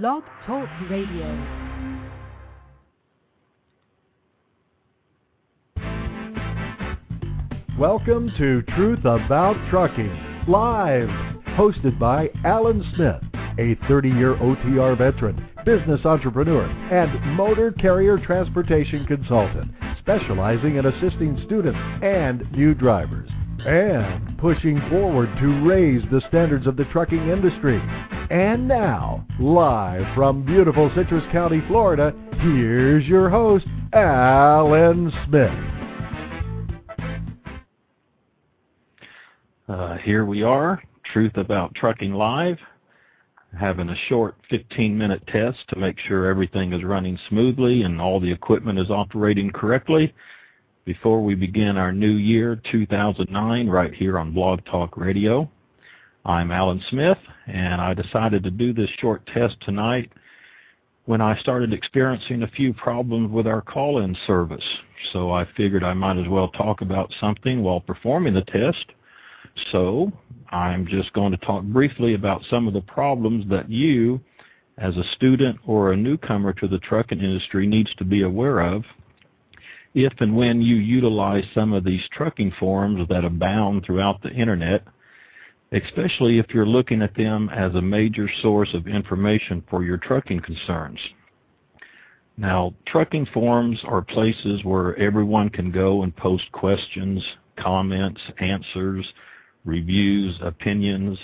Blog Talk Radio. Welcome to Truth About Trucking, live, hosted by Allen Smith, a 30 year OTR veteran, business entrepreneur, and motor carrier transportation consultant, specializing in assisting students and new drivers, and pushing forward to raise the standards of the trucking industry. And now, live from beautiful Citrus County, Florida, here's your host, Allen Smith. Uh, here we are, Truth About Trucking Live, having a short 15 minute test to make sure everything is running smoothly and all the equipment is operating correctly before we begin our new year 2009 right here on Blog Talk Radio. I'm Allen Smith and I decided to do this short test tonight when I started experiencing a few problems with our call-in service. So I figured I might as well talk about something while performing the test so I'm just going to talk briefly about some of the problems that you, as a student or a newcomer to the trucking industry, needs to be aware of if and when you utilize some of these trucking forums that abound throughout the internet, especially if you're looking at them as a major source of information for your trucking concerns. Now, trucking forums are places where everyone can go and post questions, comments, answers, reviews, opinions,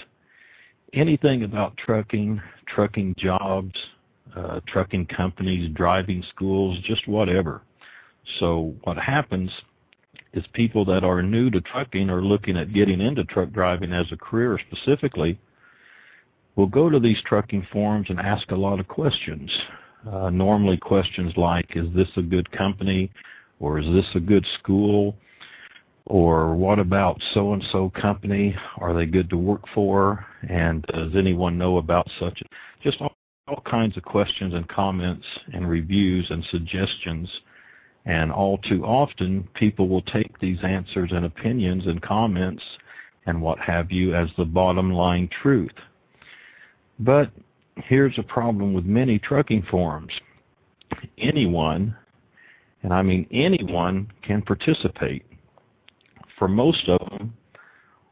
anything about trucking, trucking jobs, uh, trucking companies, driving schools, just whatever. So what happens is people that are new to trucking or looking at getting into truck driving as a career specifically will go to these trucking forums and ask a lot of questions. Uh, normally questions like, is this a good company? Or is this a good school? or what about so and so company? Are they good to work for? And does anyone know about such? Just all, all kinds of questions and comments and reviews and suggestions. And all too often, people will take these answers and opinions and comments and what have you as the bottom line truth. But here's a problem with many trucking forums. Anyone, and I mean anyone, can participate for most of them,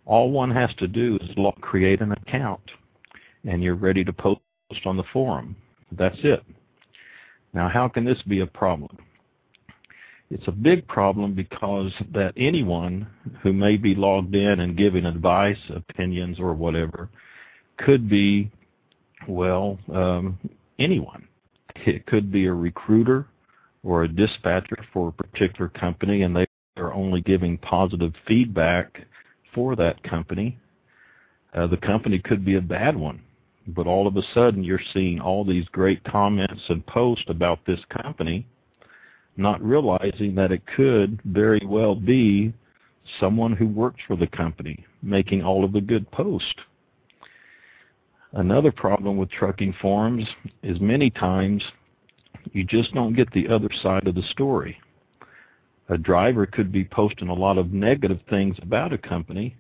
all one has to do is create an account and you're ready to post on the forum. That's it. Now, how can this be a problem? It's a big problem because that anyone who may be logged in and giving advice, opinions, or whatever could be, well, um, anyone. It could be a recruiter or a dispatcher for a particular company, and they are only giving positive feedback for that company, uh, the company could be a bad one. But all of a sudden, you're seeing all these great comments and posts about this company, not realizing that it could very well be someone who works for the company making all of the good posts. Another problem with trucking forums is many times you just don't get the other side of the story a driver could be posting a lot of negative things about a company,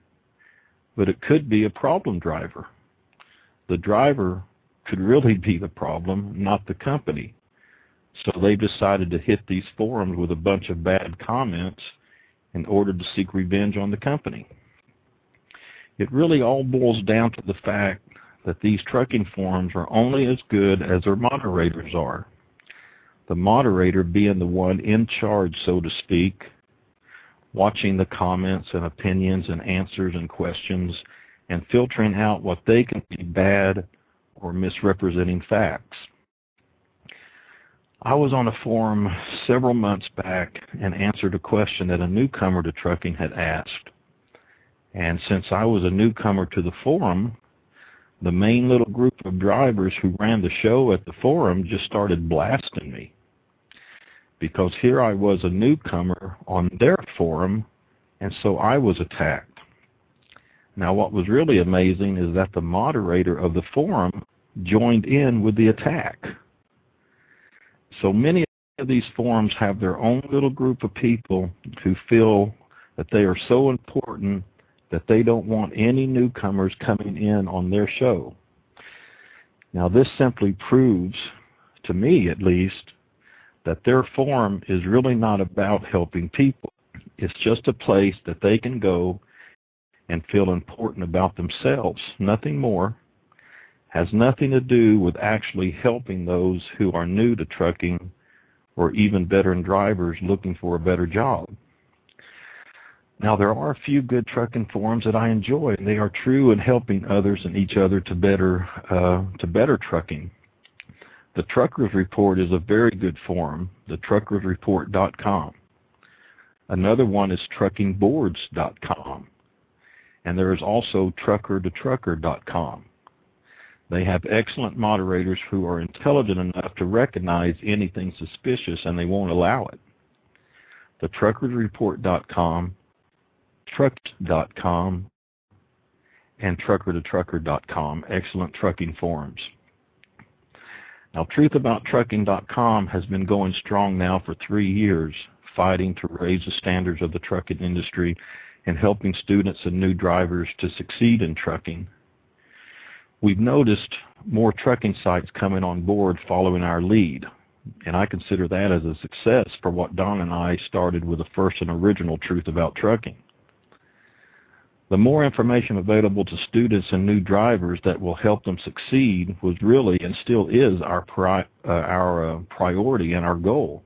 but it could be a problem driver. The driver could really be the problem, not the company. So they've decided to hit these forums with a bunch of bad comments in order to seek revenge on the company. It really all boils down to the fact that these trucking forums are only as good as their moderators are the moderator being the one in charge, so to speak, watching the comments and opinions and answers and questions and filtering out what they can be bad or misrepresenting facts. I was on a forum several months back and answered a question that a newcomer to trucking had asked. And since I was a newcomer to the forum, the main little group of drivers who ran the show at the forum just started blasting me because here I was a newcomer on their forum, and so I was attacked. Now, what was really amazing is that the moderator of the forum joined in with the attack. So many of these forums have their own little group of people who feel that they are so important that they don't want any newcomers coming in on their show. Now, this simply proves, to me at least, that their forum is really not about helping people. It's just a place that they can go and feel important about themselves, nothing more. Has nothing to do with actually helping those who are new to trucking or even veteran drivers looking for a better job. Now, there are a few good trucking forums that I enjoy, and they are true in helping others and each other to better uh, to better trucking. The Truckers Report is a very good forum, the truckersreport.com. Another one is truckingboards.com. And there is also trucker2trucker.com. They have excellent moderators who are intelligent enough to recognize anything suspicious and they won't allow it. The truckersreport.com truck.com and trucker2trucker.com, excellent trucking forums. Now, truthabouttrucking.com has been going strong now for three years, fighting to raise the standards of the trucking industry and helping students and new drivers to succeed in trucking. We've noticed more trucking sites coming on board following our lead, and I consider that as a success for what Don and I started with the first and original Truth About Trucking. The more information available to students and new drivers that will help them succeed was really and still is our pri uh, our uh, priority and our goal.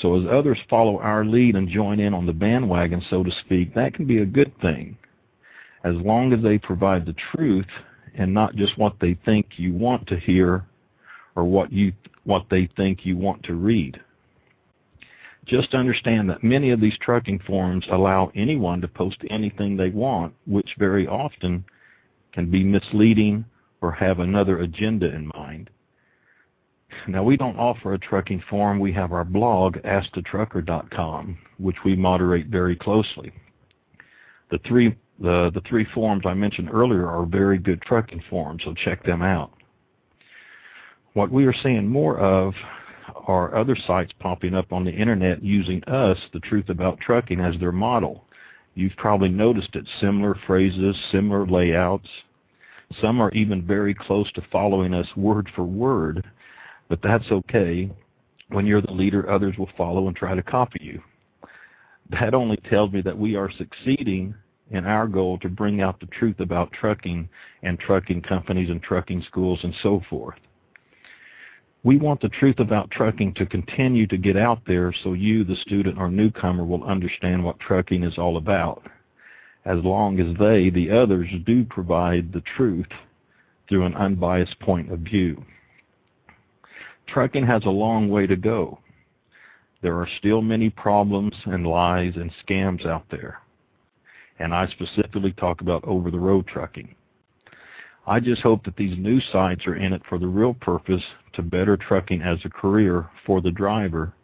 So as others follow our lead and join in on the bandwagon, so to speak, that can be a good thing, as long as they provide the truth and not just what they think you want to hear or what you what they think you want to read. Just understand that many of these trucking forums allow anyone to post anything they want, which very often can be misleading or have another agenda in mind. Now, we don't offer a trucking forum. We have our blog, AskTheTrucker.com, which we moderate very closely. The three, the, the three forums I mentioned earlier are very good trucking forums, so check them out. What we are seeing more of are other sites popping up on the internet using us, the truth about trucking, as their model. You've probably noticed it, similar phrases, similar layouts. Some are even very close to following us word for word, but that's okay. When you're the leader, others will follow and try to copy you. That only tells me that we are succeeding in our goal to bring out the truth about trucking and trucking companies and trucking schools and so forth. We want the truth about trucking to continue to get out there so you, the student or newcomer, will understand what trucking is all about, as long as they, the others, do provide the truth through an unbiased point of view. Trucking has a long way to go. There are still many problems and lies and scams out there. And I specifically talk about over-the-road trucking. I just hope that these new sites are in it for the real purpose to better trucking as a career for the driver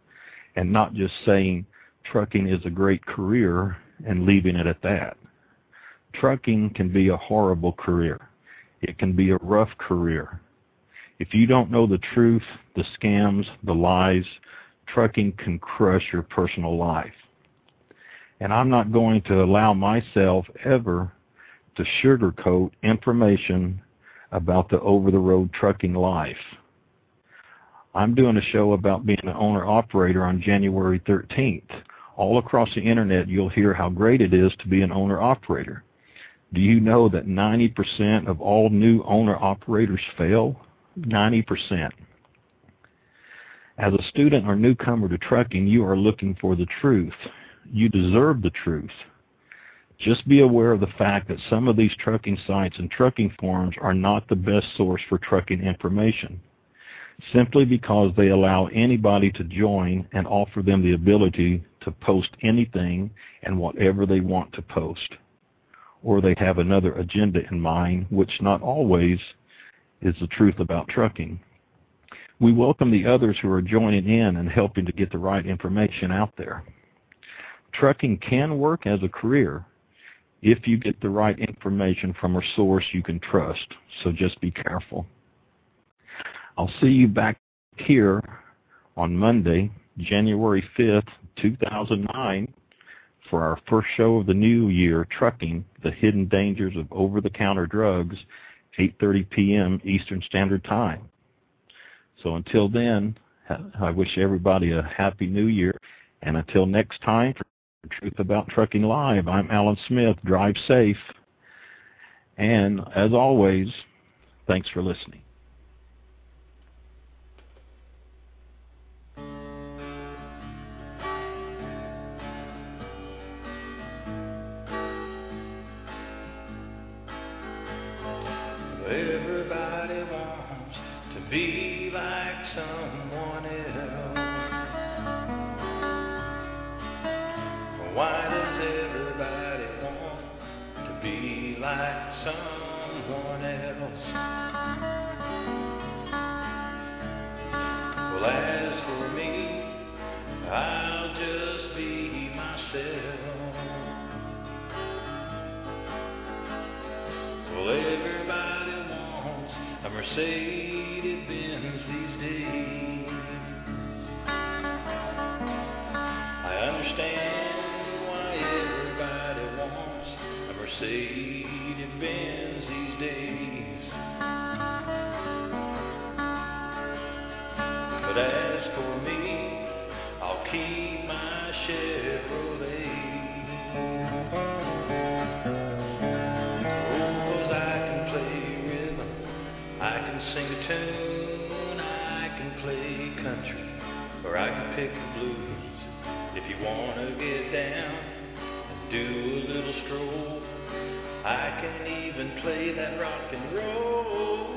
and not just saying trucking is a great career and leaving it at that. Trucking can be a horrible career. It can be a rough career. If you don't know the truth, the scams, the lies, trucking can crush your personal life. And I'm not going to allow myself ever to sugarcoat information about the over-the-road trucking life. I'm doing a show about being an owner-operator on January 13th. All across the internet, you'll hear how great it is to be an owner-operator. Do you know that 90% of all new owner-operators fail? 90%. As a student or newcomer to trucking, you are looking for the truth. You deserve the truth. Just be aware of the fact that some of these trucking sites and trucking forums are not the best source for trucking information, simply because they allow anybody to join and offer them the ability to post anything and whatever they want to post. Or they have another agenda in mind, which not always is the truth about trucking. We welcome the others who are joining in and helping to get the right information out there. Trucking can work as a career, if you get the right information from a source you can trust. So just be careful. I'll see you back here on Monday, January 5th, 2009, for our first show of the new year, Trucking, the Hidden Dangers of Over-the-Counter Drugs 8:30 p.m. Eastern Standard Time. So until then, I wish everybody a happy new year. And until next time, Truth About Trucking Live, I'm Allen Smith. Drive safe. And as always, thanks for listening. Everybody wants to be Why does everybody want to be like someone else? Well, as for me, I'll just be myself. Well, everybody wants a Mercedes Benz These days. But as for me, I'll keep my Chevrolet. I can play rhythm, I can sing a tune, I can play country, or I can pick blues. If you wanna get down and do a little stroll, I can even play that rock and roll.